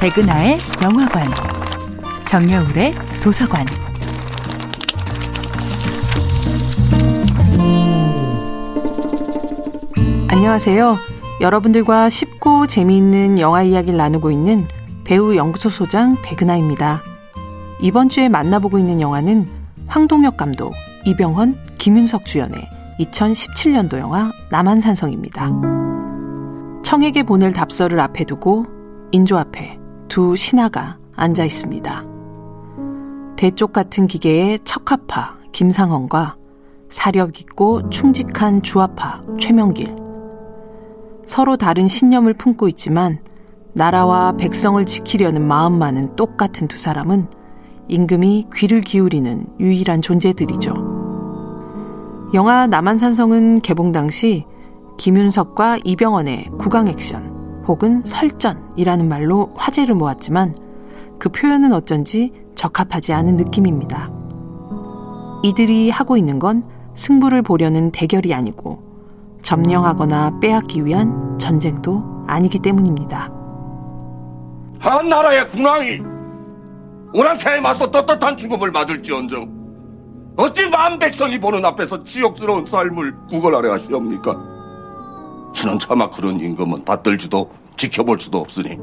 백은하의 영화관, 정여울의 도서관. 안녕하세요. 여러분들과 쉽고 재미있는 영화 이야기를 나누고 있는 배우 연구소 소장 백은하입니다. 이번 주에 만나보고 있는 영화는 황동혁 감독, 이병헌, 김윤석 주연의 2017년도 영화 남한산성입니다. 청에게 보낼 답서를 앞에 두고 인조 앞에 두 신하가 앉아 있습니다. 대쪽 같은 기계의 척하파 김상헌과 사력 있고 충직한 주화파 최명길. 서로 다른 신념을 품고 있지만 나라와 백성을 지키려는 마음만은 똑같은 두 사람은 임금이 귀를 기울이는 유일한 존재들이죠. 영화 남한산성은 개봉 당시 김윤석과 이병헌의 구강 액션 혹은 설전이라는 말로 화제를 모았지만 그 표현은 어쩐지 적합하지 않은 느낌입니다. 이들이 하고 있는 건 승부를 보려는 대결이 아니고 점령하거나 빼앗기 위한 전쟁도 아니기 때문입니다. 한 나라의 군왕이 오랑캐에 맞서 떳떳한 죽음을 맞을지언정 어찌 만 백성이 보는 앞에서 치욕스러운 삶을 구걸하려 하시옵니까? 신은 차마 그런 임금은 받들지도 지켜볼 수도 없으니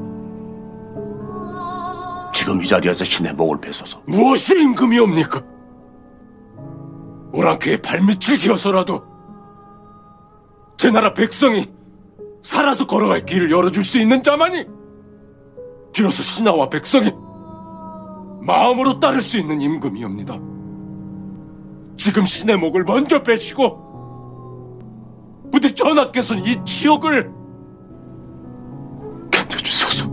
지금 이 자리에서 신의 목을 뺏어서 무엇이 임금이옵니까? 오랑캐의 발밑을 기어서라도 제 나라 백성이 살아서 걸어갈 길을 열어줄 수 있는 자만이 비로소 신하와 백성이 마음으로 따를 수 있는 임금이옵니다. 지금 신의 목을 먼저 빼시고 부디 전하께서는 이 치욕을 견뎌주소서.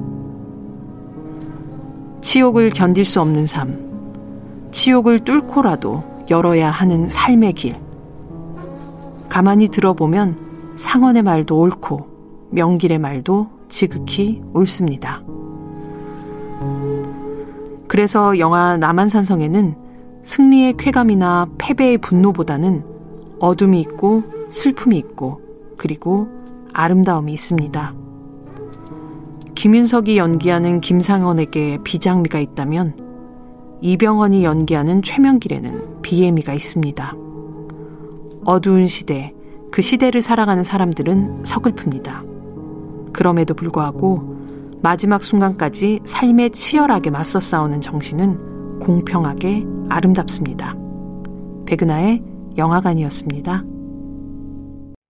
치욕을 견딜 수 없는 삶, 치욕을 뚫고라도 열어야 하는 삶의 길. 가만히 들어보면 상원의 말도 옳고 명길의 말도 지극히 옳습니다. 그래서 영화 남한산성에는 승리의 쾌감이나 패배의 분노보다는 어둠이 있고 슬픔이 있고 그리고 아름다움이 있습니다. 김윤석이 연기하는 김상헌에게 비장미가 있다면 이병헌이 연기하는 최명길에는 비애미가 있습니다. 어두운 시대, 그 시대를 살아가는 사람들은 서글픕니다. 그럼에도 불구하고 마지막 순간까지 삶에 치열하게 맞서 싸우는 정신은 공평하게 아름답습니다. 백은하의 영화관이었습니다.